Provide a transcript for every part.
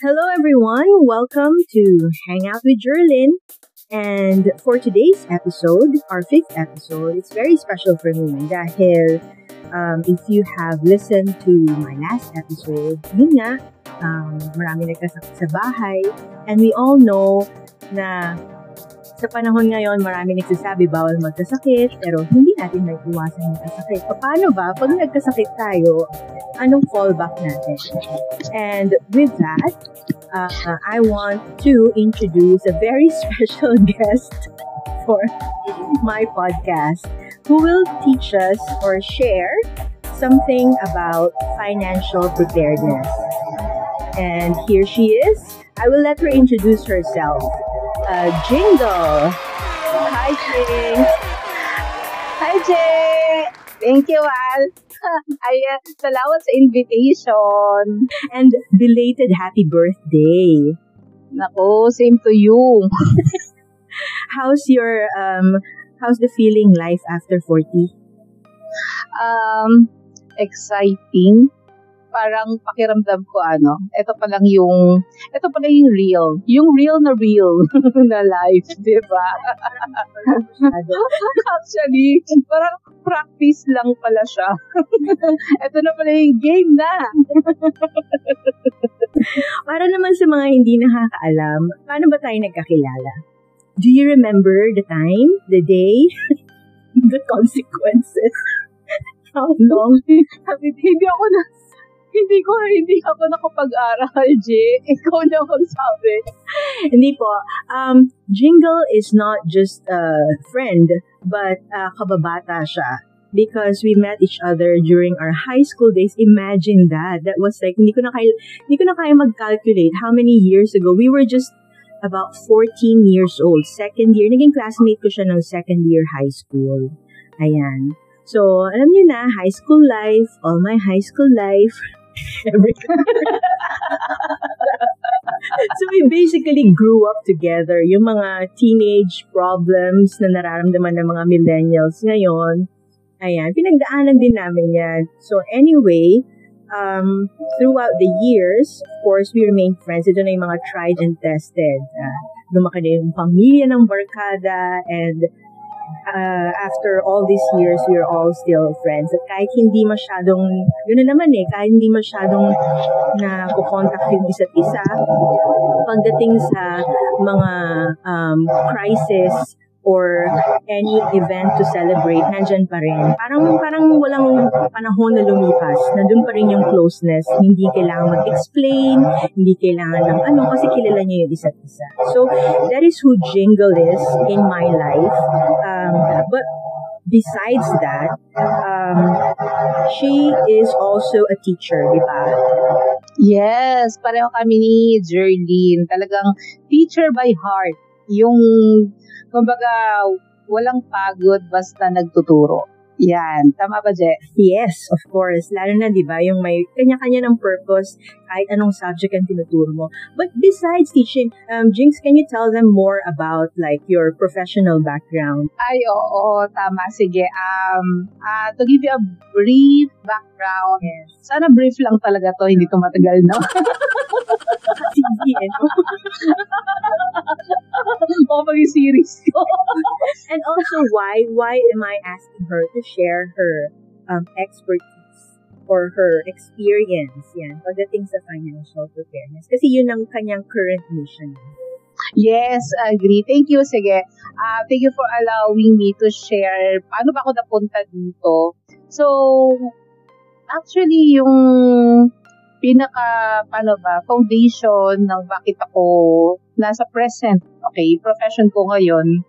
Hello, everyone. Welcome to Hang Out with Jerlyn. And for today's episode, our fifth episode, it's very special for me dahil um, if you have listened to my last episode, yun nga, um, marami nagkasakit sa bahay. And we all know na sa panahon ngayon, marami nagsasabi bawal magkasakit, pero hindi natin naiiwasan magkasakit. Paano ba, pag nagkasakit tayo, anong fallback natin? And with that, uh, I want to introduce a very special guest for my podcast who will teach us or share something about financial preparedness. And here she is. I will let her introduce herself. Uh, Jingle. Hi, Jinx. Hi, Jay! Thank you, Al. Ayan, salamat sa invitation. And belated happy birthday. Nako, same to you. How's your um how's the feeling life after 40? Um, exciting. Parang pakiramdam ko ano, ito pa lang yung, ito pa lang yung real. Yung real na real na life, di ba? Actually, parang practice lang pala siya. ito na pala yung game na. Para naman sa mga hindi nakakaalam, paano ba tayo nagkakilala? Do you remember the time, the day, the consequences? How long? Sabi, hindi ako na, hindi ko, hindi ako nakapag-aral, J. Ikaw na magsabi. Hindi po. Um, Jingle is not just a friend, but uh, kababata siya. Because we met each other during our high school days. Imagine that. That was like, hindi ko na kaya, hindi ko na kaya mag-calculate how many years ago. We were just about 14 years old. Second year. Naging classmate ko siya ng second year high school. Ayan. So, alam niyo na, high school life, all my high school life, everything. so we basically grew up together. Yung mga teenage problems na nararamdaman ng mga millennials ngayon, ayan, pinagdaanan din namin yan. So anyway, um, throughout the years, of course, we remained friends. Ito na yung mga tried and tested. Uh, lumaki na yung pamilya ng barkada and uh, after all these years, we're all still friends. At kahit hindi masyadong, yun na naman eh, kahit hindi masyadong na contact yung isa't isa, pagdating sa mga um, crisis or any event to celebrate, nandyan pa rin. Parang, parang walang panahon na lumipas. Nandun pa rin yung closeness. Hindi kailangan mag-explain, hindi kailangan ng ano, kasi kilala niyo yung isa't isa. So, that is who Jingle is in my life. But besides that, um, she is also a teacher, di ba? Yes, pareho kami ni Jerlyn. Talagang teacher by heart. Yung, kumbaga, walang pagod basta nagtuturo. Yan. Tama ba, Je? Yes, of course. Lalo na, di ba, yung may kanya-kanya ng purpose kahit anong subject ang tinuturo mo. But besides teaching, um, Jinx, can you tell them more about like your professional background? Ay, oo, tama. Sige. Um, uh, to give you a brief background, Yes. sana brief lang talaga to, hindi to matagal, no? Sige, o maging series ko. And also, why why am I asking her to share her um, expertise or her experience yan pagdating sa financial preparedness? Kasi yun ang kanyang current mission. Yes, agree. Thank you. Sige. Uh, thank you for allowing me to share paano ba ako napunta dito. So, actually, yung pinaka, paano ba, foundation ng bakit ako nasa present, okay, profession ko ngayon,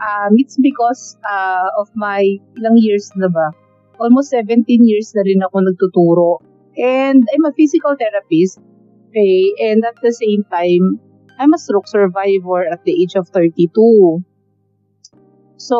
um, it's because uh, of my ilang years na ba? Almost 17 years na rin ako nagtuturo. And I'm a physical therapist, okay, and at the same time, I'm a stroke survivor at the age of 32. So,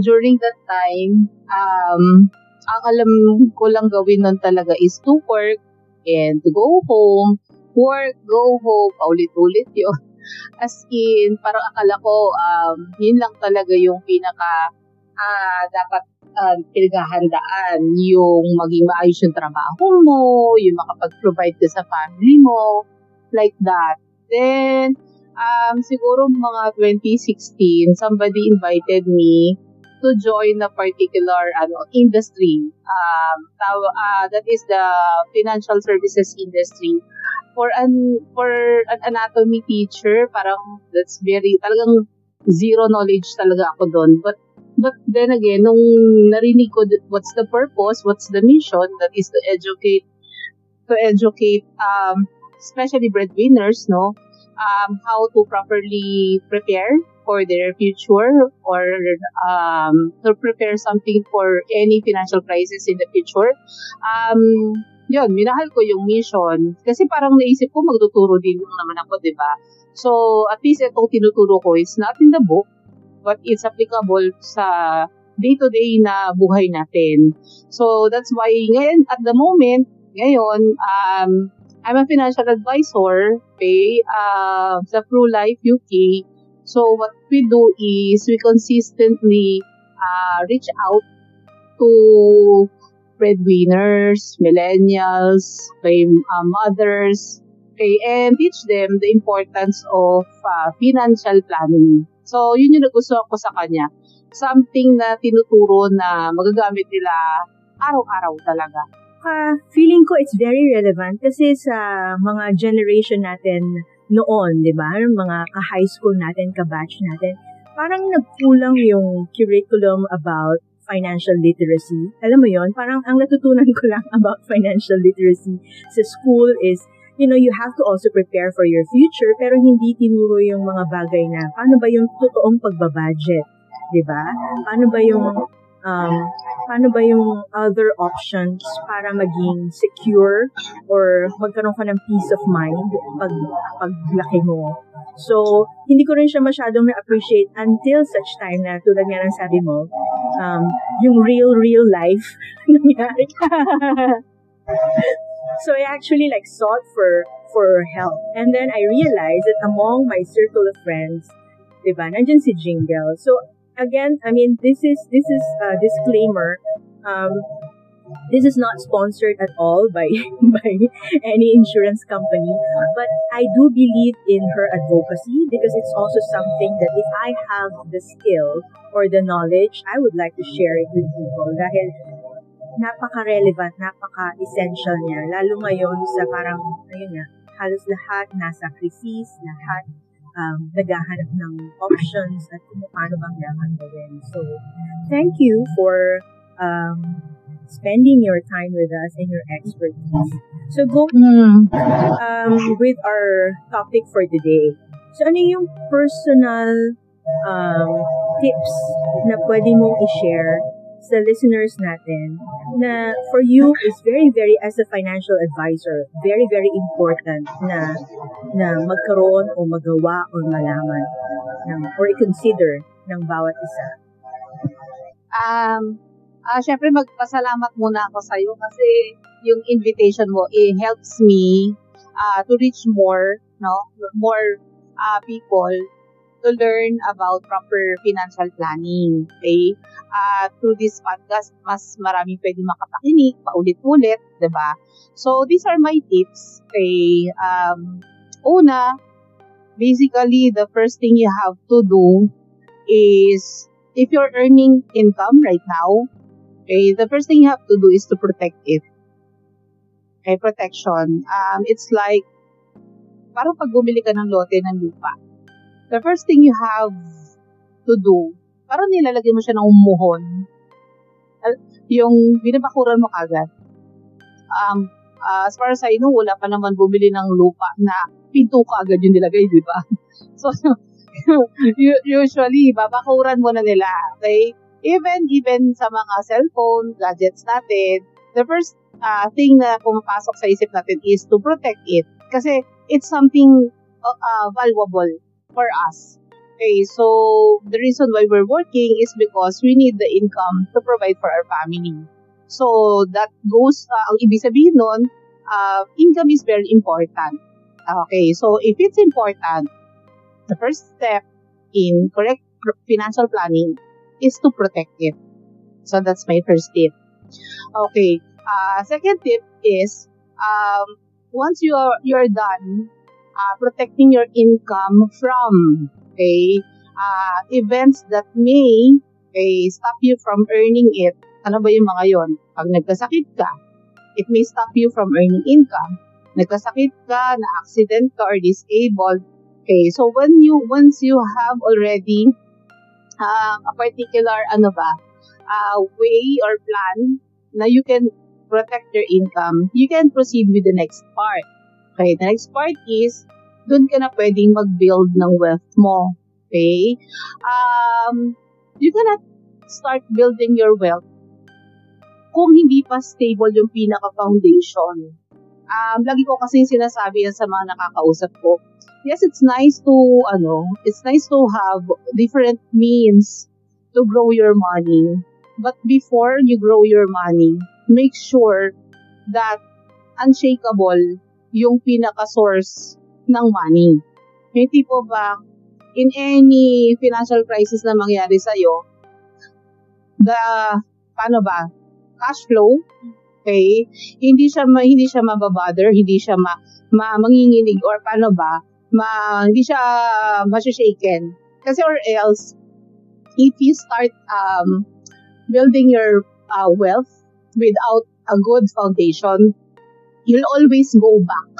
during that time, um, ang alam ko lang gawin nun talaga is to work and to go home, work, go home, paulit-ulit yun. As in, parang akala ko, um, yun lang talaga yung pinaka ah dapat uh, pinaghahandaan yung maging maayos yung trabaho mo, yung makapag-provide ka sa family mo, like that. Then, um, siguro mga 2016, somebody invited me to join a particular ano industry. Um, taw- uh, that is the financial services industry. For an for an anatomy teacher, parang that's very talagang zero knowledge talaga ako doon. But but then again, nung narinig ko what's the purpose, what's the mission, that is to educate to educate um especially breadwinners, no, um, how to properly prepare for their future or um, to prepare something for any financial crisis in the future. Um, yun, minahal ko yung mission. Kasi parang naisip ko, magtuturo din naman ako, di ba? So, at least itong tinuturo ko is not in the book, but it's applicable sa day-to-day na buhay natin. So, that's why ngayon, at the moment, ngayon, um, I'm a financial advisor, pay, uh, sa True Life UK. So, what we do is we consistently uh, reach out to breadwinners, millennials, kay uh, mothers, okay, and teach them the importance of uh, financial planning. So, yun yung nagustuhan ko sa kanya. Something na tinuturo na magagamit nila araw-araw talaga. Uh, feeling ko it's very relevant kasi sa mga generation natin noon, di ba? Mga ka-high school natin, ka-batch natin, parang nagkulang yung curriculum about financial literacy. Alam mo yon parang ang natutunan ko lang about financial literacy sa school is, you know, you have to also prepare for your future, pero hindi tinuro yung mga bagay na, paano ba yung totoong pagbabudget? Di ba? Paano ba yung um, paano ba yung other options para maging secure or magkaroon ka ng peace of mind pag paglaki mo. So, hindi ko rin siya masyadong na-appreciate until such time na tulad nga ng sabi mo, um, yung real, real life nangyari. so, I actually like sought for for help. And then I realized that among my circle of friends, diba, nandyan si Jingle. So, again, I mean, this is this is a disclaimer. Um, this is not sponsored at all by by any insurance company, but I do believe in her advocacy because it's also something that if I have the skill or the knowledge, I would like to share it with people. Dahil napaka-relevant, napaka-essential niya. Lalo ngayon sa parang, ayun nga, halos lahat nasa crisis, lahat um, naghahanap ng options at kung paano bang dapat gawin. So, thank you for um, spending your time with us and your expertise. So, go um, with our topic for today. So, ano yung personal um, tips na pwede mong i-share sa listeners natin na for you is very, very, as a financial advisor, very, very important na na magkaroon o magawa o malaman ng, or i-consider ng bawat isa? Um, uh, syempre magpasalamat muna ako sa iyo kasi yung invitation mo it helps me uh, to reach more no more uh, people to learn about proper financial planning. Okay? Uh, through this podcast, mas maraming pwede makapakinig, paulit-ulit, ba? So, these are my tips. Okay? Um, una, basically, the first thing you have to do is, if you're earning income right now, okay, the first thing you have to do is to protect it. Okay, protection. Um, it's like, parang pag bumili ka ng lote ng lupa, the first thing you have to do, parang nilalagay mo siya ng umuhon. Yung binabakuran mo kagad. Um, uh, as far as I know, wala pa naman bumili ng lupa na pinto ka agad yung nilagay, di ba? So, usually, babakuran mo na nila. Okay? Even, even sa mga cellphone, gadgets natin, the first uh, thing na pumapasok sa isip natin is to protect it. Kasi it's something uh, uh, valuable for us. Okay, so the reason why we're working is because we need the income to provide for our family. So that goes, uh, ang ibig sabihin nun, uh, income is very important. Okay, so if it's important, the first step in correct financial planning is to protect it. So that's my first tip. Okay, uh, second tip is um, once you are you're done uh, protecting your income from okay uh, events that may okay, stop you from earning it. Ano ba yung mga yon? Pag nagkasakit ka, it may stop you from earning income. Nagkasakit ka, na-accident ka, or disabled. Okay, so when you, once you have already uh, a particular, ano ba, uh, way or plan na you can protect your income, you can proceed with the next part. Okay, the next part is, doon ka na pwedeng mag-build ng wealth mo. Okay? Um, you cannot start building your wealth kung hindi pa stable yung pinaka-foundation. Um, lagi ko kasi sinasabi yan sa mga nakakausap ko. Yes, it's nice to, ano, it's nice to have different means to grow your money. But before you grow your money, make sure that unshakable yung pinaka-source ng money. Yung tipo ba, in any financial crisis na mangyari sa'yo, the, paano ba, cash flow, okay, hindi siya, ma, hindi siya mababother, hindi siya ma, ma, manginginig, or paano ba, ma, hindi siya masashaken. Kasi or else, if you start um, building your uh, wealth without a good foundation, you'll always go back.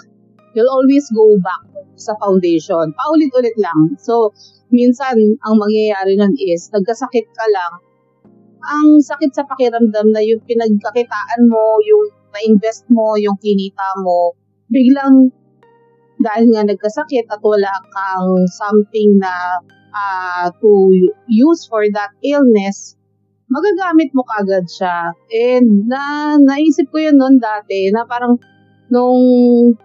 You'll always go back sa foundation. Paulit-ulit lang. So, minsan, ang mangyayari nun is, nagkasakit ka lang, ang sakit sa pakiramdam na yung pinagkakitaan mo, yung na-invest mo, yung kinita mo, biglang dahil nga nagkasakit at wala kang something na uh, to use for that illness, magagamit mo kagad siya. And na, naisip ko yun noon dati na parang nung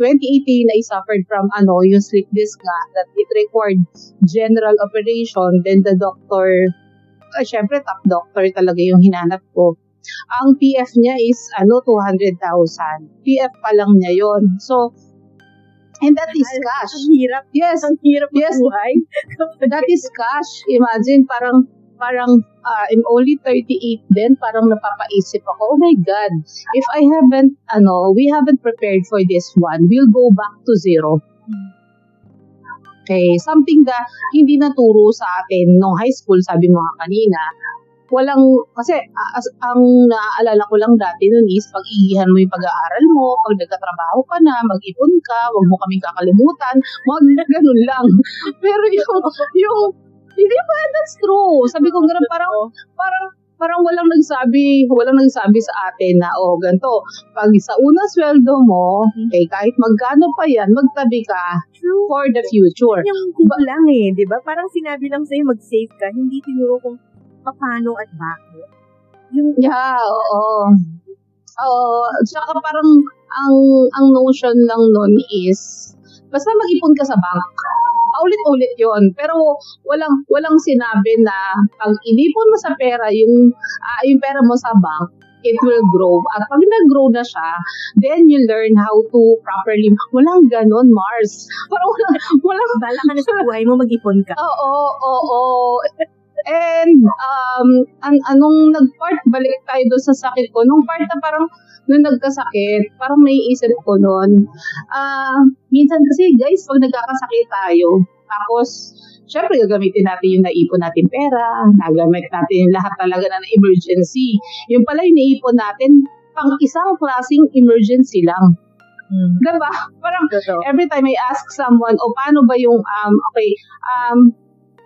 2018 I suffered from ano, yung sleep disc nga that it required general operation. Then the doctor, uh, syempre top doctor talaga yung hinanap ko. Ang PF niya is ano 200,000. PF pa lang niya yon. So, and that is cash. Ang hirap. Yes, Ang hirap Yes. buhay. that is cash. Imagine, parang, parang, uh, I'm only 38 then, parang napapaisip ako, oh my God, if I haven't, ano, we haven't prepared for this one, we'll go back to zero. Okay, something that hindi naturo sa atin nung high school, sabi mo nga kanina, walang, kasi a- as, ang naaalala ko lang dati nun is, pag-iihan mo yung pag-aaral mo, pag nagkatrabaho ka na, mag-ipon ka, wag mo kaming kakalimutan, mga ganun lang. Pero yung, yung, hindi ba, that's true. Sabi ko, ganun, parang, parang, parang walang nagsabi, walang nagsabi sa atin na, oh, ganito, pag sa unang sweldo mo, eh, kahit magkano pa yan, magtabi ka True. for the future. Yung kulang eh, di ba? Parang sinabi lang sa'yo mag-save ka, hindi tinuro kung paano at bakit. Yung, Yeah, oo. Oo, tsaka parang ang ang notion lang nun is basta mag-ipon ka sa bank. Paulit-ulit 'yon. Pero walang walang sinabi na pag inipon mo sa pera yung ah, yung pera mo sa bank, it will grow. At pag nag-grow na siya, then you learn how to properly, walang ganon, Mars. Parang walang, walang, bala ka na sa buhay mo, mag-ipon ka. Oo, oo, oo. And, um, an anong nag-part, balik tayo doon sa sakit ko. Nung part na parang, nung nagkasakit, parang may isip ko noon. Ah, minsan kasi, guys, pag nagkakasakit tayo, tapos, syempre, gagamitin natin yung naipon natin pera, nagamit natin yung lahat talaga na emergency. Yung pala yung naipon natin, pang isang klaseng emergency lang. Hmm. Diba? Parang, every time I ask someone, o paano ba yung, um, okay, um,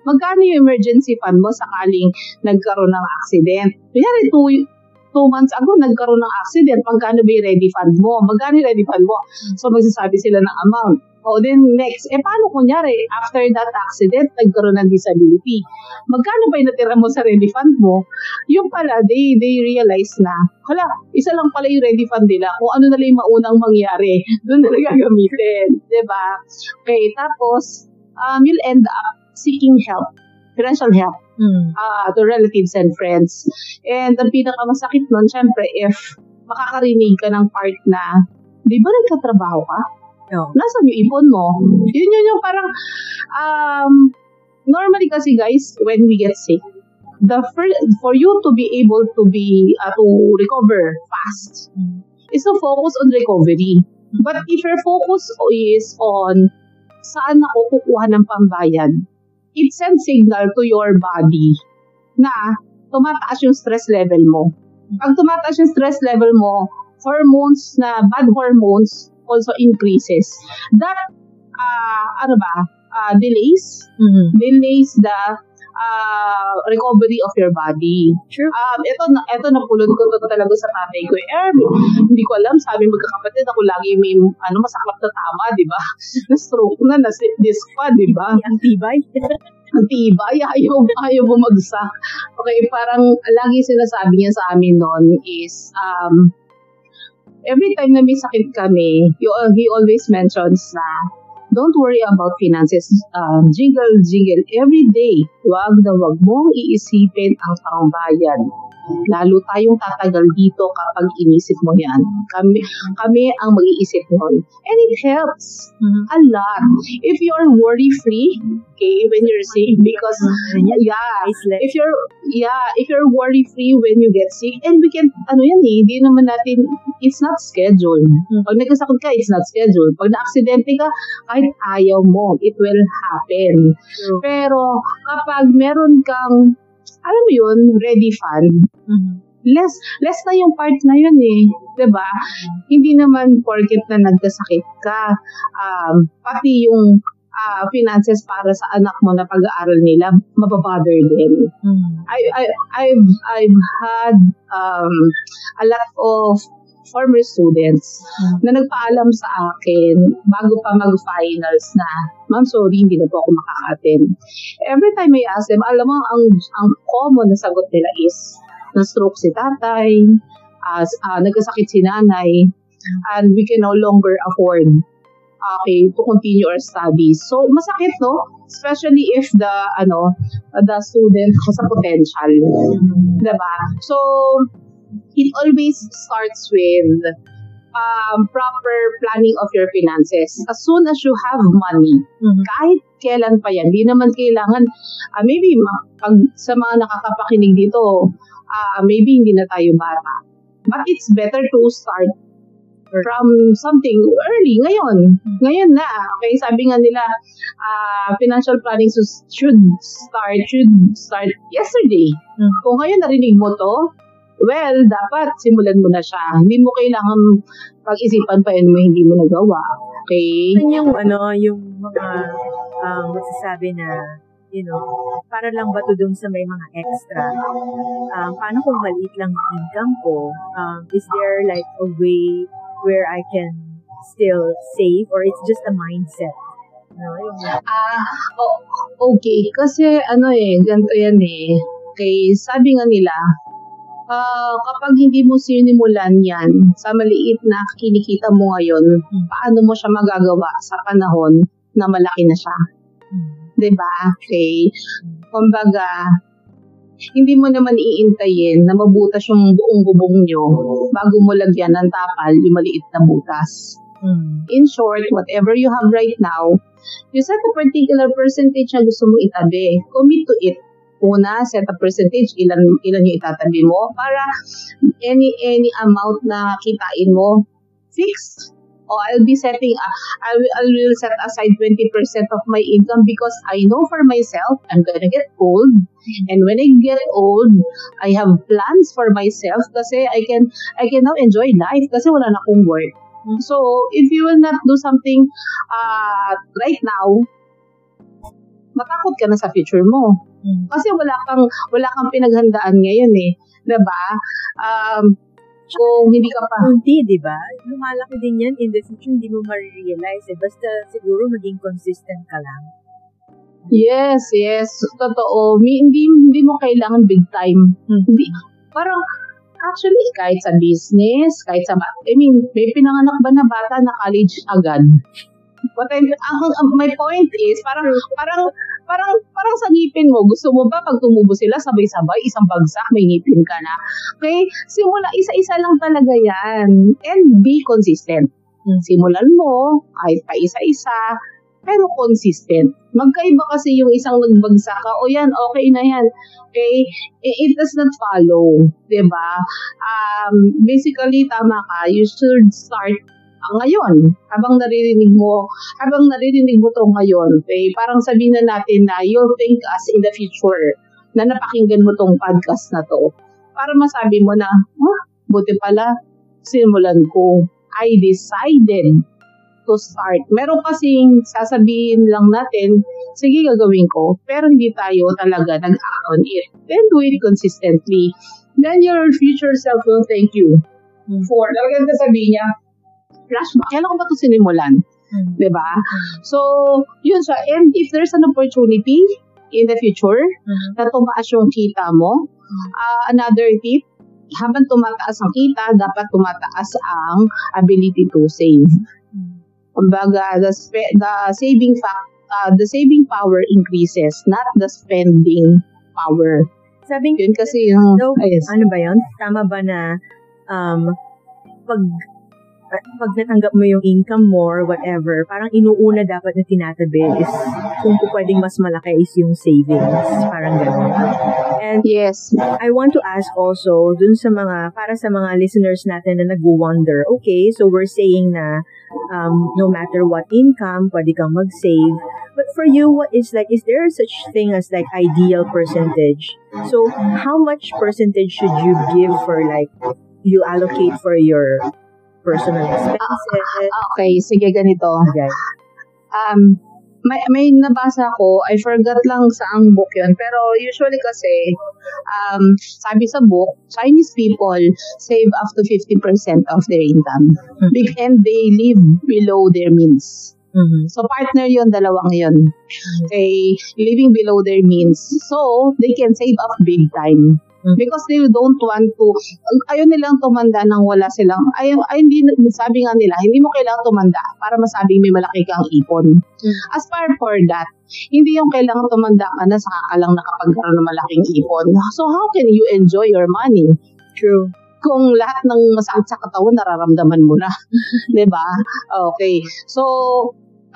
magkano yung emergency fund mo sakaling nagkaroon ng accident? Kunyari, two, two months ago, nagkaroon ng accident, magkano ba yung ready fund mo? Magkano yung ready fund mo? So, magsasabi sila ng amount. O then next, eh paano kunyari, after that accident, nagkaroon ng disability? Magkano ba yung natira mo sa ready fund mo? Yung pala, they, they realize na, hala, isa lang pala yung ready fund nila. Kung ano na lang yung maunang mangyari, doon na gagamitin. ba? Okay, tapos, um, you'll end up seeking help, financial help Hmm. uh, to relatives and friends. And ang pinakamasakit nun, syempre, if makakarinig ka ng part na di ba nagkatrabaho ka? No. Nasaan yung ipon mo? Yun yun yung parang, um, normally kasi guys, when we get sick, the first, for you to be able to be, uh, to recover fast, is to focus on recovery. But if your focus is on saan ako kukuha ng pambayad, it sends signal to your body na tumataas yung stress level mo. Pag tumataas yung stress level mo, hormones na bad hormones also increases. That, uh, ano ba, uh, delays, Mhm. delays the uh, recovery of your body. True. Um, ito, na- ito napulot ko to talaga sa tatay ko. Eh, hindi ko alam, sabi magkakapatid, ako lagi may, ano, masaklap na tama, di ba? Na-stroke na, na-slip disc pa, di ba? Ang tibay. Ang tibay, ayaw, ayaw bumagsak. Okay, parang lagi sinasabi niya sa amin noon is, um, every time na may sakit kami, he always mentions na, don't worry about finances. Um, jingle, jingle, every day. Huwag na huwag mong iisipin ang pangbayan. Lalo tayong tatagal dito kapag inisip mo yan. Kami, kami ang mag-iisip nun. And it helps Mhm. a lot. If you're worry-free, okay, when you're sick, because, yeah, if you're, yeah, if you're worry-free when you get sick, and we can, ano yan eh, hindi naman natin, it's not scheduled. Pag nagkasakit ka, it's not scheduled. Pag na-aksidente ka, kahit ayaw mo, it will happen. True. Pero, kapag meron kang, alam mo yun, ready fund, Mhm. less less na yung part na yun eh. ba? Hindi naman porket na nagkasakit ka, um, pati yung ah, finances para sa anak mo na pag-aaral nila, mababother din. Mhm. I, I, I've, I've had um, a lot of former students na nagpaalam sa akin bago pa mag-finals na, ma'am, sorry, hindi na po ako makaka-attend. Every time I ask them, alam mo, ang, ang common na sagot nila is, na-stroke si tatay, as ah, nagkasakit si nanay, and we can no longer afford okay, to continue our studies. So, masakit, no? Especially if the, ano, the student has a potential. Diba? So, it always starts with um, proper planning of your finances. As soon as you have money, Mhm. kahit kailan pa yan, di naman kailangan, ah, maybe ma- pag sa mga nakakapakinig dito, ah, maybe hindi na tayo bata. But it's better to start from something early, ngayon. Ngayon na. Okay, sabi nga nila, ah, financial planning should start, should start yesterday. Hmm. Kung ngayon narinig mo to, well, dapat simulan mo na siya. Hindi mo kailangan pag-isipan pa yun mo hindi mo nagawa. Okay? Yun yung ano, yung mga um, masasabi na, you know, para lang ba to dun sa may mga extra? Um, paano kung maliit lang yung income ko? Um, is there like a way where I can still save or it's just a mindset? No, yung, Ah, o- okay. Kasi ano eh, ganito yan eh. Okay, sabi nga nila, ah, kapag hindi mo sinimulan yan sa maliit na kinikita mo ngayon, paano mo siya magagawa sa panahon na malaki na siya? Hmm. 'Di ba? Okay. Kumbaga, hindi mo naman iintayin na mabutas yung buong bubong nyo bago mo lagyan ng tapal yung maliit na butas. Hmm. In short, whatever you have right now, you set a particular percentage na gusto mong itabi. Commit to it. Una, set a percentage, ilan, ilan yung itatabi mo para any any amount na kitain mo, fixed. O I'll be setting, uh, I, will, I will set aside 20% of my income because I know for myself, I'm gonna get old. And when I get old, I have plans for myself kasi I can I can now enjoy life kasi wala na akong work. So, if you will not do something uh, right now, matakot ka na sa future mo. Hmm. Kasi wala kang wala kang pinaghandaan ngayon eh, 'di ba? Um kung hindi ka pa Kunti, di ba? Lumalaki din yan in the future, hindi mo marirealize eh. Basta siguro maging consistent ka lang. Yes, yes, totoo. Hindi hindi mo kailangan big time. Hmm. Hindi parang actually kahit sa business, kahit sa I mean, may pinanganak ba na bata na college agad? But I, ang, ang- my point is parang parang parang parang sa ngipin mo, gusto mo ba pag tumubo sila sabay-sabay, isang bagsak, may ngipin ka na. Okay? Simula isa-isa lang talaga yan. And be consistent. Mm. Simulan mo, kahit pa isa-isa, pero consistent. Magkaiba kasi yung isang nagbagsak ka, o yan, okay na yan. Okay? It does not follow. ba? Um, basically, tama ka. You should start ngayon. Habang naririnig mo, habang naririnig mo to ngayon, okay? Parang sabihin na natin na you'll think us in the future na napakinggan mo tong podcast na to. Para masabi mo na, ah, buti pala, simulan ko. I decided to start. Meron kasing sasabihin lang natin, sige gagawin ko, pero hindi tayo talaga nag-act on it. Then do it consistently. Then your future self will thank you Hmm. for, talagang sasabihin niya, flashback, kailan ko ba ito sinimulan? Mm. 'Di ba? So, yun siya. And if there's an opportunity in the future Mhm. na tumaas yung kita mo, ah, another tip, habang tumataas ang kita, dapat tumataas ang ability to save. Kumbaga, the, spe- the saving fact, uh, the saving power increases, not the spending power. Sabi Yun kasi yung, ayos. ano ba yun? Tama ba na um, pag pag natanggap mo yung income mo or whatever, parang inuuna dapat na tinatabi is kung pwedeng mas malaki is yung savings. Parang gano'n. And Yes. I want to ask also dun sa mga, para sa mga listeners natin na nag-wonder, okay, so we're saying na um, no matter what income, pwede kang mag-save. But for you, what is like, is there such thing as like ideal percentage? So how much percentage should you give for like, you allocate for your personal expenses? Okay, sige ganito. Okay. Um, may, may nabasa ko, I forgot lang sa ang book yun, pero usually kasi, um, sabi sa book, Chinese people save up to 50% of their income. Hmm. Big, and they live below their means. Mhm. So partner yon dalawang yon. Okay, living below their means. So they can save up big time. Mm. Because they don't want to, ayaw nilang tumanda nang wala silang, ayaw, ay, hindi, sabi nga nila, hindi mo kailangan tumanda para masabing may malaki kang ipon. Mm. As far for that, hindi yung kailangan tumanda ka na saka ka lang nakapagkaroon ng malaking ipon. So how can you enjoy your money? True. kung lahat ng masakit sa katawan nararamdaman mo na. 'Di ba? Okay. So,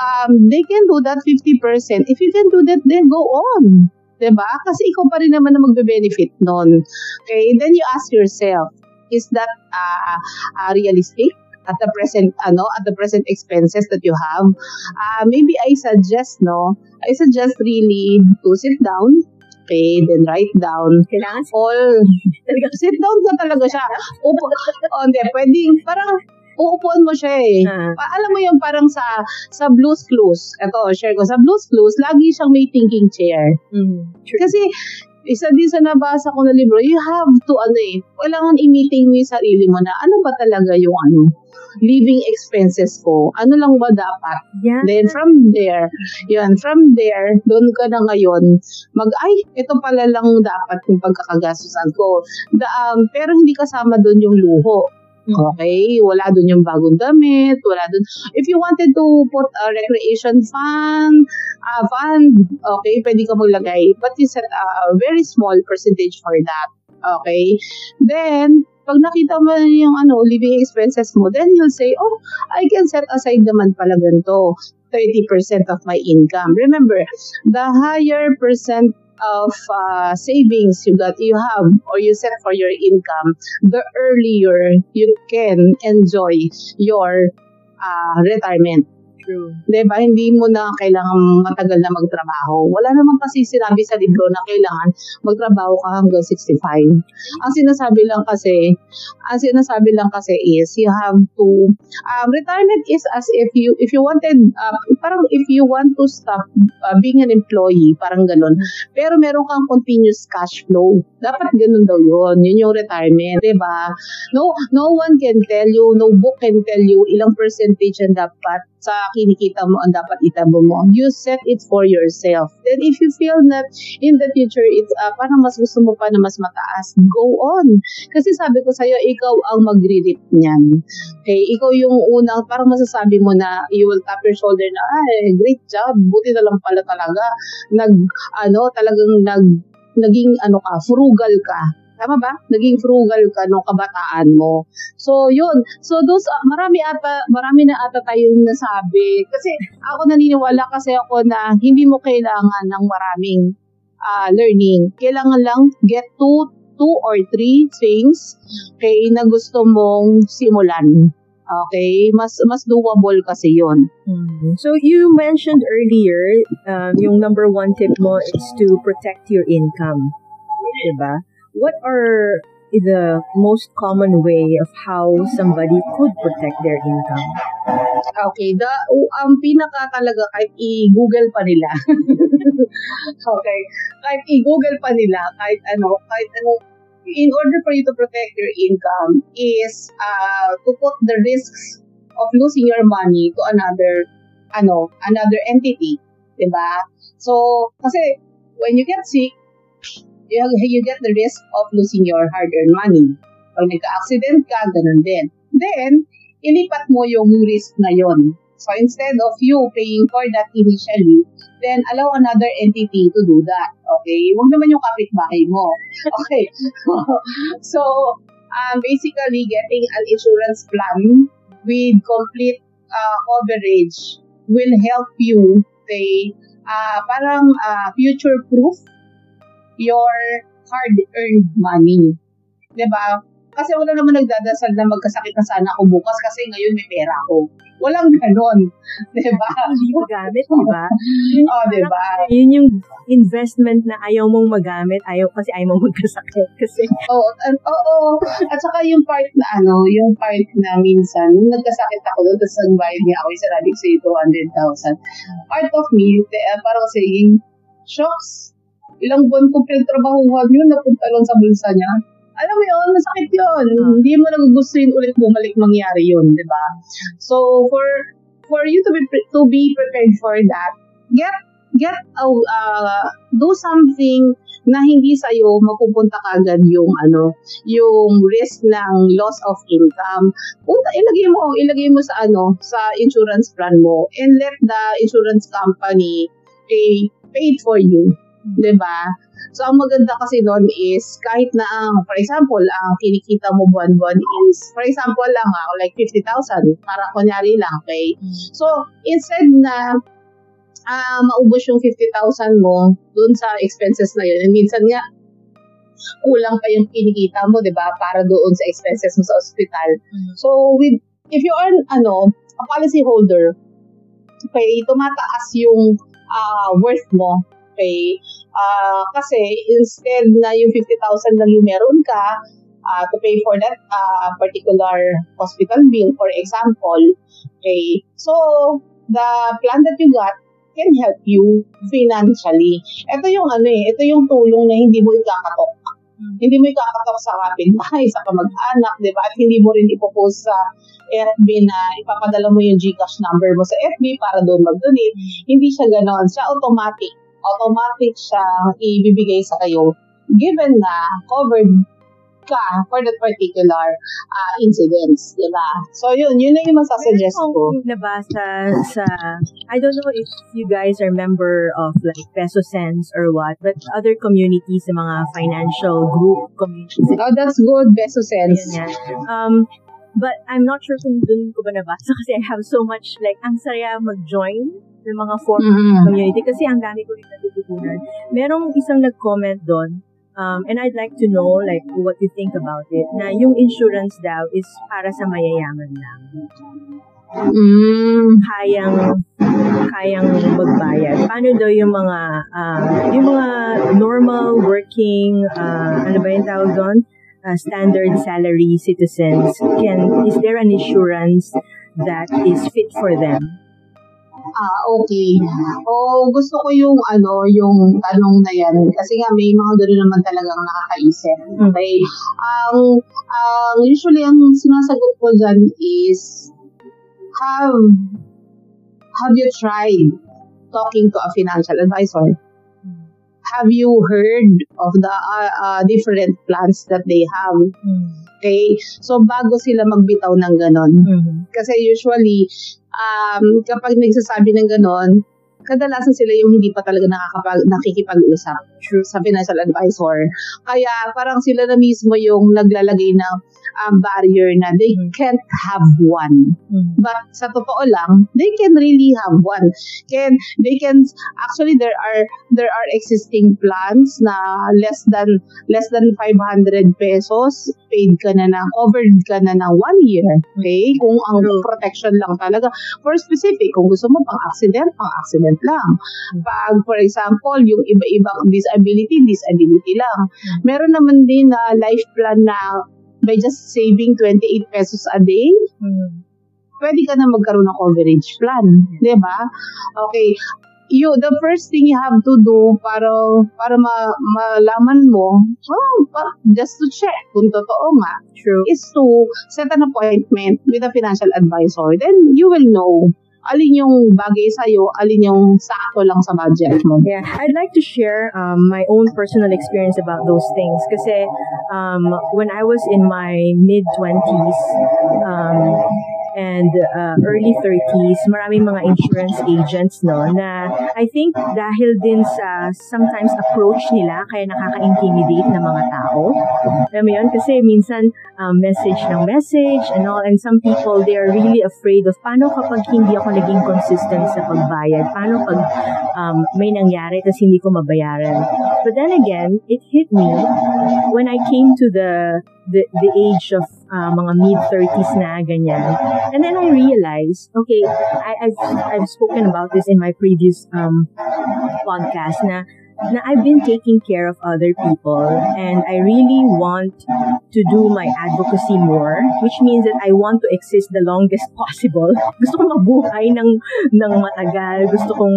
um, they can do that 50%. If you can do that, then go on. 'Di ba? Kasi ikaw pa rin naman na magbe-benefit nun. Okay? Then you ask yourself, is that uh, uh, realistic? at the present ano at the present expenses that you have uh, maybe I suggest no I suggest really to sit down okay then write down Kailangan all sit down ka talaga siya. Upo, oh, hindi, pwedeng, parang, uupuan mo siya eh. Pa- alam mo yung parang sa sa Blues Clues, ito, share ko, sa Blues Clues, lagi siyang may thinking chair. Mm, true. Kasi, isa din sa nabasa ko na libro, you have to, ano eh, kailangan i-meeting mo yung sarili mo na ano ba talaga yung ano, living expenses ko. Ano lang ba dapat? Yeah. Then from there, yun, from there, doon ka na ngayon, mag, ay, ito pala lang dapat yung pagkakagastusan ko. Da, um, pero hindi kasama doon yung luho. Okay? Wala doon yung bagong damit, wala doon. If you wanted to put a recreation fund, uh, fund, okay, pwede ka maglagay. But you set a very small percentage for that. Okay? Then, pag nakita mo yung ano, living expenses mo, then you'll say, oh, I can set aside naman pala ganito. 30% of my income. Remember, the higher percent of uh, savings you got you have or you set for your income, the earlier you can enjoy your uh, retirement. True. Di ba? Hindi mo na kailangan matagal na magtrabaho. Wala naman kasi sinabi sa libro na kailangan magtrabaho ka hanggang 65. Ang sinasabi lang kasi, ang sinasabi lang kasi is you have to, um, retirement is as if you, if you wanted, uh, parang if you want to stop uh, being an employee, parang ganun. Pero meron kang continuous cash flow. Dapat ganun daw yun. Yun yung retirement. Di ba? No, no one can tell you, no book can tell you ilang percentage ang dapat sa kinikita mo ang dapat itabo mo. You set it for yourself. Then if you feel that in the future, it's uh, parang mas gusto mo pa na mas mataas, go on. Kasi sabi ko sa'yo, ikaw ang magre-rip niyan. Okay, ikaw yung unang, parang masasabi mo na you will tap your shoulder na, ay, great job, buti na lang pala talaga. Nag, ano, talagang nag, naging ano ka, frugal ka Tama ba? Naging frugal ka nung kabataan mo. So, yun. So, those, marami ata, marami na ata tayong nasabi. Kasi ako naniniwala kasi ako na hindi mo kailangan ng maraming uh, learning. Kailangan lang get two, two or three things kay na gusto mong simulan. Okay? Mas mas doable kasi yon. Mhm. So you mentioned earlier, um, yung number one tip mo is to protect your income. Diba? What are the most common way of how somebody could protect their income? Okay, the ang pinaka talaga kahit i-google pa nila. okay. Kahit i-google pa nila, kahit ano, kahit ano in order for you to protect your income is uh, to put the risks of losing your money to another ano, another entity, 'di ba? So, kasi when you get sick, you, get the risk of losing your hard-earned money. Pag nagka-accident ka, ganun din. Then, ilipat mo yung risk na yon. So, instead of you paying for that initially, then allow another entity to do that. Okay? Huwag naman yung kapitbahay mo. Okay. so, um, basically, getting an insurance plan with complete uh, coverage will help you pay uh, parang uh, future-proof your hard-earned money. ba? Kasi wala naman nagdadasal na magkasakit na sana ako bukas kasi ngayon may pera ako. Walang ganon. 'Di ba? Hindi mo gamit, diba? Oh, 'di ba? Yun yung investment na ayaw mong magamit, ayaw kasi ayaw mong magkasakit. Kasi, Oo, and- oo. At saka yung part na ano, yung part na minsan, nung nagkasakit ako doon, tapos nagbayad niya ako, isa namin say 200,000. Part of me, uh, parang saying, shocks, ilang buwan ko pinagtrabahuhan yun, napunta lang sa bulsa niya. Alam mo yun, masakit yun. Hindi mo nagugustuhin ulit bumalik mangyari yun, di ba? So, for for you to be pre- to be prepared for that, get get a, uh, do something na hindi sa iyo mapupunta kagad yung ano, yung risk ng loss of income. Punta ilagay mo, ilagay mo sa ano, sa insurance plan mo and let the insurance company pay paid for you. 'Di ba? So, ang maganda kasi doon is, kahit na ang, for example, ang kinikita mo buwan-buwan is, for example lang ako, like 50,000, para kunyari lang, okay? So, instead na ah maubos yung 50,000 mo doon sa expenses na yun, and minsan nga, kulang pa yung kinikita mo, di ba, para doon sa expenses mo sa ospital. So, with, if you are, ano, a policy holder, okay, tumataas yung ah, worth mo, okay, Ah, kasi instead na yung 50,000 lang yung meron ka ah, to pay for that ah, particular hospital bill, for example, okay, so, the plan that you got can help you financially. Ito yung ano eh, ito yung tulong na hindi mo ikakatok. Hindi mo ikakatok sa kapitbahay, sa kamag-anak, di ba? At hindi mo rin ipopost sa FB na ipapadala mo yung Gcash number mo sa FB para doon mag-donate. Hindi siya ganon. Siya automatic. Automatic siya ibibigay sa kayo given na covered ka for that particular uh, incidents, di ba? So yun, yun na yung masasuggest ko. nabasa sa, I don't know if you guys are member of like Peso Sense or what, but other communities, sa mga financial group communities, Oh, that's good, Beso sense. Ayan yan. Um, but I'm not sure kung dun ko ba nabasa kasi I have so much, like, ang saya mag-join ng mga forum Mhm. community kasi ang dami ko rin natututunan. Merong isang nag-comment doon, um, and I'd like to know, like, what you think about it, na yung insurance daw is para sa mayayaman lang. Mm. Kayang, kayang magbayad. Paano daw yung mga, um, yung mga normal working, uh, ano ba yung tawag doon? Uh, standard salary citizens can is there an insurance that is fit for them Ah, okay. O gusto ko yung ano, yung tanong na yan kasi nga may mga gano'n naman talagang nakakaisip. Mm. Okay? Ang ang usually ang sinasagot ko dyan is have have you tried talking to a financial advisor? Have you heard of the uh, uh, different plans that they have? Okay? So, bago sila magbitaw ng ganon, Mhm. kasi usually, um, kapag nagsasabi ng ganon, kadalasan sila yung hindi pa talaga nakakapag, nakikipag-usap sa financial advisor. Kaya parang sila na mismo yung naglalagay ng um, barrier na they Mhm. can't have one. Mm. But sa totoo lang, they can really have one. Can they can actually there are there are existing plans na less than less than 500 pesos paid ka na ng covered ka na ng one year. Okay? Kung ang protection lang talaga for specific kung gusto mo pang accident, pang accident lang. Pag for example, yung iba-ibang disability, disability lang. Meron naman din na life plan na by just saving 28 pesos a day, Mm. pwede ka na magkaroon ng coverage plan. Di ba? Okay. You, the first thing you have to do para para ma, malaman mo, oh, pa, just to check kung totoo nga, True. is to set an appointment with a financial advisor. Then you will know alin yung bagay sa'yo, alin yung sakto lang sa budget mo. Yeah, I'd like to share um, my own personal experience about those things. Kasi um, when I was in my mid 20s um, and uh, early 30s, maraming mga insurance agents no na I think dahil din sa sometimes approach nila kaya nakaka-intimidate ng mga tao. Alam mo yun? Kasi minsan um, message ng message and all and some people they are really afraid of paano kapag hindi ako naging consistent sa pagbayad? Paano pag um, may nangyari tapos hindi ko mabayaran. But then again, it hit me when I came to the the, the age of uh, mga mid-30s na ganyan. And then I realized, okay, I, I've, I've spoken about this in my previous um, podcast na na I've been taking care of other people and I really want to do my advocacy more, which means that I want to exist the longest possible. Gusto kong mabuhay ng, ng matagal. Gusto kong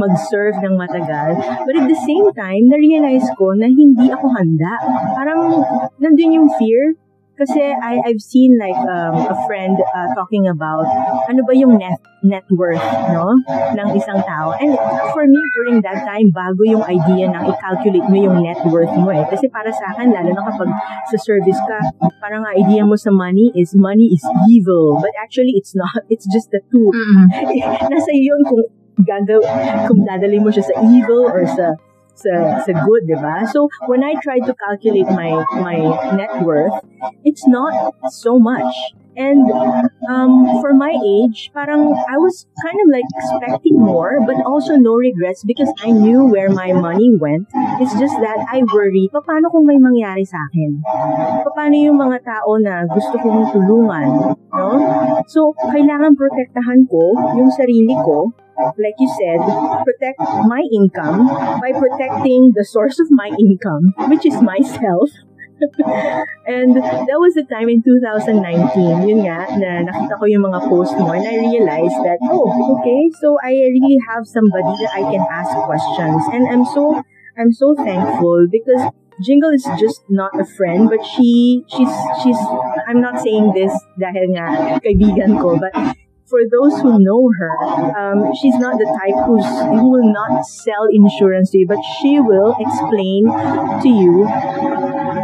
mag-serve ng matagal. But at the same time, na-realize ko na hindi ako handa. Parang nandun yung fear kasi I, I've seen like um, a friend uh, talking about ano ba yung net, net worth no ng isang tao. And for me, during that time, bago yung idea ng i-calculate mo yung net worth mo eh. Kasi para sa akin, lalo na kapag sa service ka, parang ang idea mo sa money is money is evil. But actually, it's not. It's just a tool. Nasa iyo yun kung gagaw kung dadali mo siya sa evil or sa sa sa good, 'di ba? So when I try to calculate my my net worth, it's not so much. And um, for my age, parang I was kind of like expecting more, but also no regrets because I knew where my money went. It's just that I worry, paano kung may mangyari sa akin? Paano yung mga tao na gusto kong tulungan? No? So, kailangan protektahan ko yung sarili ko like you said, protect my income by protecting the source of my income, which is myself. and that was the time in 2019, yun nga, na nakita ko yung mga post mo and I realized that, oh, okay, so I really have somebody that I can ask questions. And I'm so, I'm so thankful because Jingle is just not a friend, but she, she's, she's, I'm not saying this dahil nga kaibigan ko, but for those who know her, um, she's not the type who's who will not sell insurance to you, but she will explain to you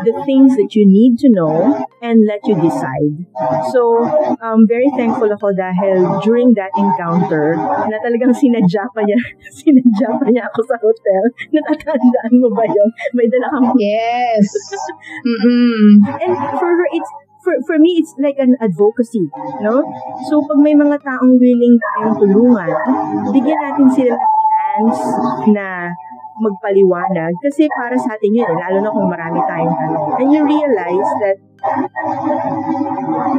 the things that you need to know and let you decide. So, um, very thankful ako dahil during that encounter, na talagang sinadya pa niya, sinadya pa niya ako sa hotel. Natatandaan mo ba yun? May dala kang Yes. Mm-mm. And for her, it's for for me, it's like an advocacy, no? So pag may mga taong willing tayong tulungan, bigyan natin sila ng chance na magpaliwanag kasi para sa atin yun, eh, lalo na kung marami tayong tanong. And you realize that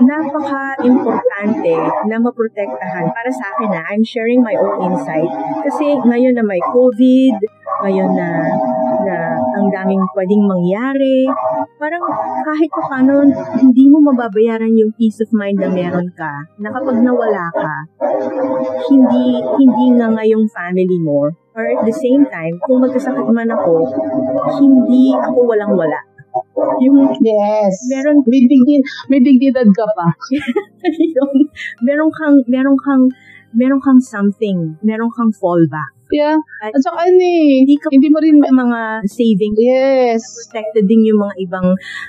napaka-importante na maprotektahan para sa akin na I'm sharing my own insight kasi ngayon na may COVID, ngayon na ang daming pwedeng mangyari, parang kahit pa paano hindi mo mababayaran yung peace of mind na meron ka na kapag nawala ka, hindi hindi nga nga yung family mo or at the same time, kung magkasakit man ako, hindi ako walang-wala. Yung Yes. Meron- may dignidad, may dignidad ka pa. yung meron kang meron kang meron kang something, meron kang fallback. Yeah. At At saka ano eh, hindi ka hindi mo rin may mga savings Yes. protected din yung mga ibang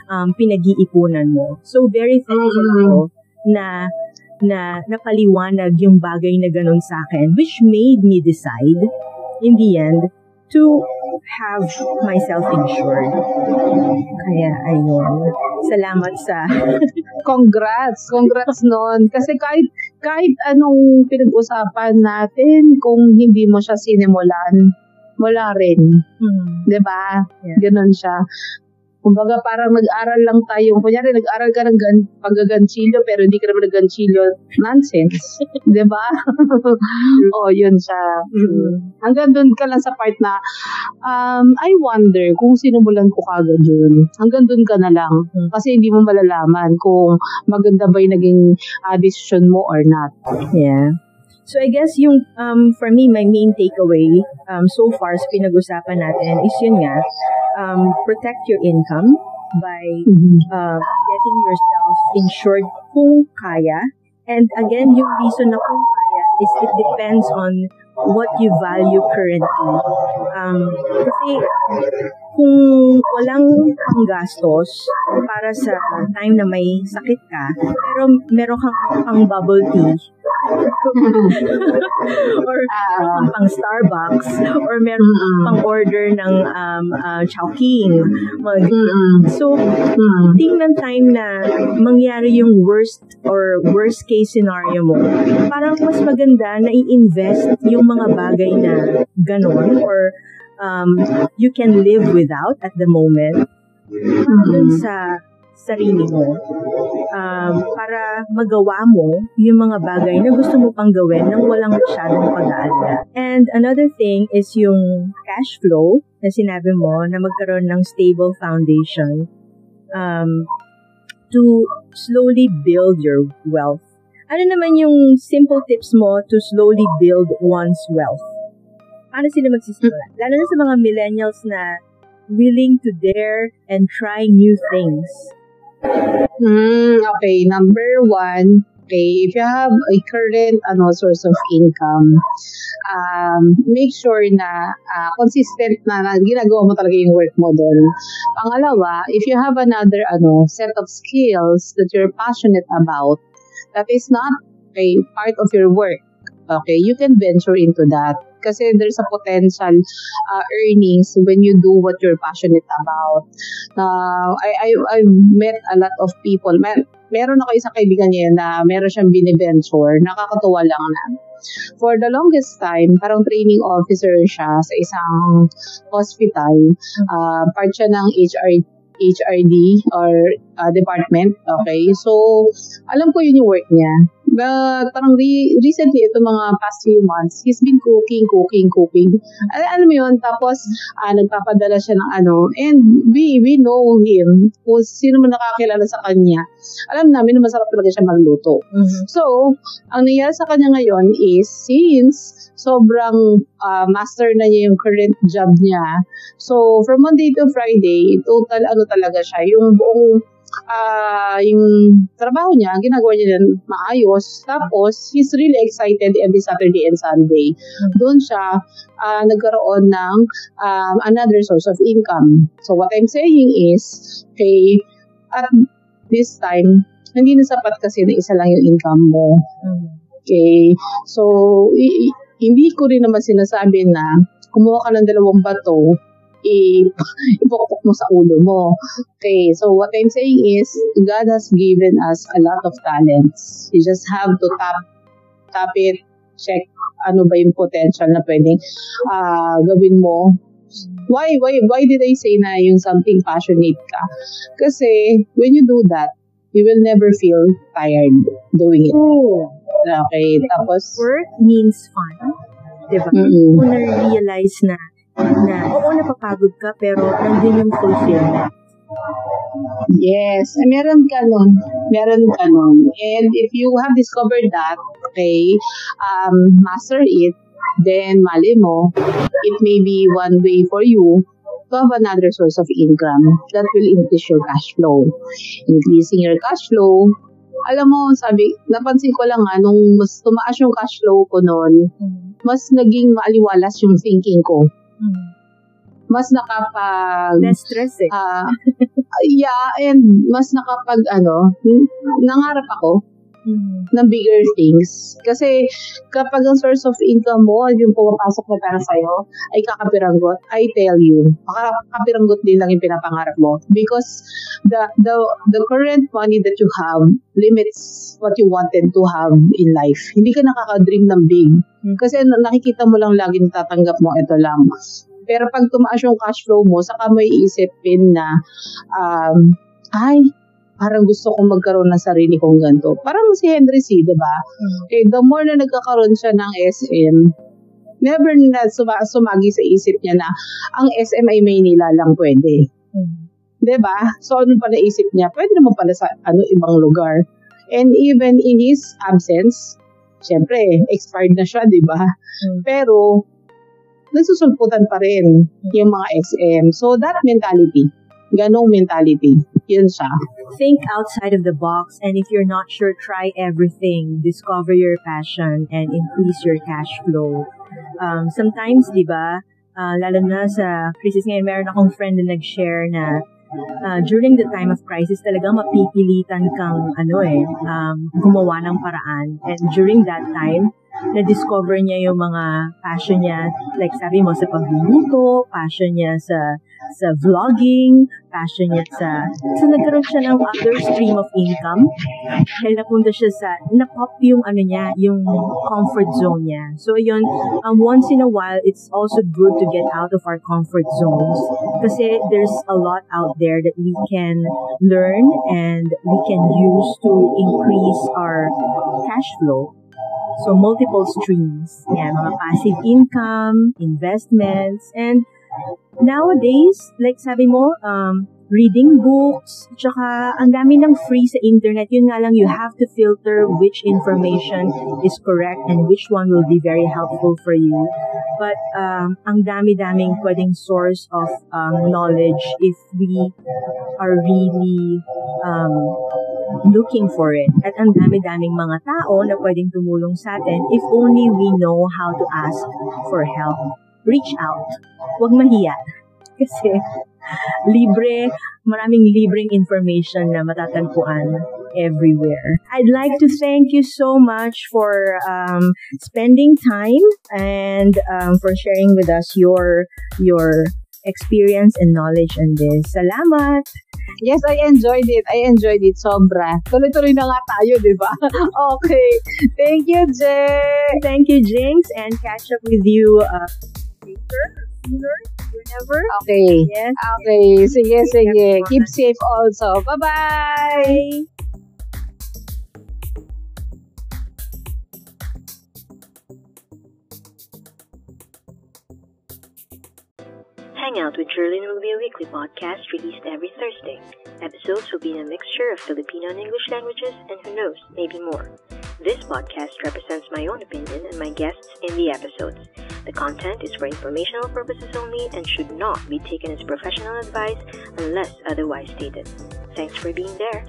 um, pinag-iipunan mo. So, very thankful Mm. ako na na napaliwanag yung bagay na ganun sa akin, which made me decide, in the end, to have myself insured. Kaya, ayun. Salamat sa... Congrats! Congrats nun. Kasi kahit, kahit anong pinag-usapan natin, kung hindi mo siya sinimulan, wala rin. Hmm. ba? Yeah. Ganun siya. Kumbaga parang nag-aral lang tayo. Kunyari, nag-aral ka ng gan paggaganchilyo pero hindi ka naman nagganchilyo. Nonsense. ba? oh, yun siya. Mm. Hanggang doon ka lang sa part na um, I wonder kung sinumulan ko kagad yun. Hanggang doon ka na lang. Mm. Kasi hindi mo malalaman kung maganda ba yung naging uh, decision mo or not. Yeah. So I guess yung um for me my main takeaway um so far sa pinag-usapan natin is yun nga um protect your income by uh, getting yourself insured kung kaya. And again, yung reason na kung kaya is it depends on what you value currently. Um, kasi kung walang panggastos para sa time na may sakit ka, pero meron kang pang bubble tea, or kang pang Starbucks, or meron Mm-mm. pang order ng um, uh, Chowking, mga Mm-mm. So, Mm. tingnan time na mangyari yung worst or worst case scenario mo, parang mas maganda na i-invest yung mga bagay na ganon or um, you can live without at the moment dun sa sarili mo um, para magawa mo yung mga bagay na gusto mo pang gawin nang walang masyadong pag-aalala. And another thing is yung cash flow na sinabi mo na magkaroon ng stable foundation um, to slowly build your wealth. Ano naman yung simple tips mo to slowly build one's wealth? Paano sila magsisimula? Lalo na sa mga millennials na willing to dare and try new things. Mm, okay, number one, okay, if you have a current ano source of income, um, make sure na ah, consistent na, na ginagawa mo talaga yung work mo doon. Pangalawa, if you have another ano set of skills that you're passionate about, that is not a part of your work, okay, you can venture into that. Kasi there's a potential uh, earnings when you do what you're passionate about. Uh, I, I, I've met a lot of people. Mer meron ako isang kaibigan niya na meron siyang biniventure. Nakakatuwa lang na. For the longest time, parang training officer siya sa isang hospital. Uh, part siya ng HR HRD or uh, department. Okay? So, alam ko yun yung work niya. But parang re- recently, ito mga past few months, he's been cooking, cooking, cooking. Al- alam mo yun, tapos ah, nagpapadala siya ng ano. And we we know him, kung sino man nakakilala sa kanya. Alam namin na masarap talaga siya magluto. So, ang nangyari sa kanya ngayon is, since sobrang ah, master na niya yung current job niya, so from Monday to Friday, total ano talaga siya, yung buong ah yung trabaho niya, ginagawa niya din maayos. Tapos, he's really excited every Saturday and Sunday. Doon siya ah, nagkaroon ng um, another source of income. So, what I'm saying is, okay, at this time, hindi na sapat kasi na isa lang yung income mo. Okay. So, i- hindi ko rin naman sinasabi na kumuha ka ng dalawang bato, ipokpok mo sa ulo mo. Okay. So, what I'm saying is, God has given us a lot of talents. You just have to tap, tap it, check ano ba yung potential na pwedeng ah, gawin mo. Why, why, why did I say na yung something passionate ka? Kasi, when you do that, you will never feel tired doing it. Oh, Okay, tapos, work means fun. Diba? Mm-mm. Kung na-realize na, na, oo, napapagod ka, pero nandun yung fulfillment. yes, eh, meron ka nun. Meron ka nun. And if you have discovered that, okay, um, master it, then mali mo, it may be one way for you to have another source of income that will increase your cash flow. Increasing your cash flow, alam mo, sabi, napansin ko lang nga, nung mas tumaas yung cash flow ko noon, mas naging maaliwalas yung thinking ko. Mas nakapag... Less stress eh. Ah, yeah, and mas nakapag, ano, nangarap ako. Mhm. ng bigger things. Kasi kapag ang source of income mo, yung pumapasok na pera sa'yo, ay kakapiranggot, I tell you, kakapiranggot din lang yung pinapangarap mo. Because the, the, the current money that you have limits what you wanted to have in life. Hindi ka nakaka-dream ng big. Hmm. Kasi nakikita mo lang lagi tatanggap mo, ito lang. Pero pag tumaas yung cash flow mo, saka mo iisipin na, um, ay, parang gusto kong magkaroon ng sarili kong ganito. Parang si Henry C, di ba? Eh, the more na nagkakaroon siya ng SM, never na suma- sumagi sa isip niya na ang SM ay Maynila lang pwede. Mhm. 'Di ba? So ano pa naisip niya? Pwede naman pala sa ano ibang lugar. And even in his absence, syempre, expired na siya, 'di ba? Mm. Pero nagsusulputan pa rin yung mga SM. So that mentality, ganong mentality, yun siya. Think outside of the box and if you're not sure, try everything. Discover your passion and increase your cash flow. Um, sometimes, di ba, ah, lalo na sa crisis ngayon, meron akong friend na nag-share na ah, during the time of crisis, talagang mapipilitan kang ano eh, um, gumawa ng paraan. And during that time, na-discover niya yung mga passion niya, like sabi mo, sa pagluluto, passion niya sa sa vlogging, passion niya sa... So, nagkaroon siya ng other stream of income dahil napunta siya sa... Napop yung ano niya, yung comfort zone niya. So, yun, um, once in a while, it's also good to get out of our comfort zones kasi there's a lot out there that we can learn and we can use to increase our cash flow. So, multiple streams. Yan, mga passive income, investments, and nowadays, like sabi mo, um, reading books, tsaka ang dami ng free sa internet. Yun nga lang, you have to filter which information is correct and which one will be very helpful for you. But um, ang dami-daming pwedeng source of um, knowledge if we are really um, looking for it. At ang dami-daming mga tao na pwedeng tumulong sa atin if only we know how to ask for help. Reach out. Huwag mahiya. Kasi libre, maraming libreng information na matatagpuan everywhere. I'd like to thank you so much for um, spending time and um, for sharing with us your your experience and knowledge on this. Salamat! Yes, I enjoyed it. I enjoyed it. Sobra. Tuloy-tuloy na nga tayo, di ba? okay. Thank you, Jay. Thank you, Jinx, and catch up with you uh, later, sooner, whenever. Okay. Yes. Okay. Sige, sige. Keep safe also. Bye-bye. Hang Out with Jerlyn will be a weekly podcast released every Thursday. Episodes will be in a mixture of Filipino and English languages, and who knows, maybe more. This podcast represents my own opinion and my guests in the episodes. The content is for informational purposes only and should not be taken as professional advice unless otherwise stated. Thanks for being there.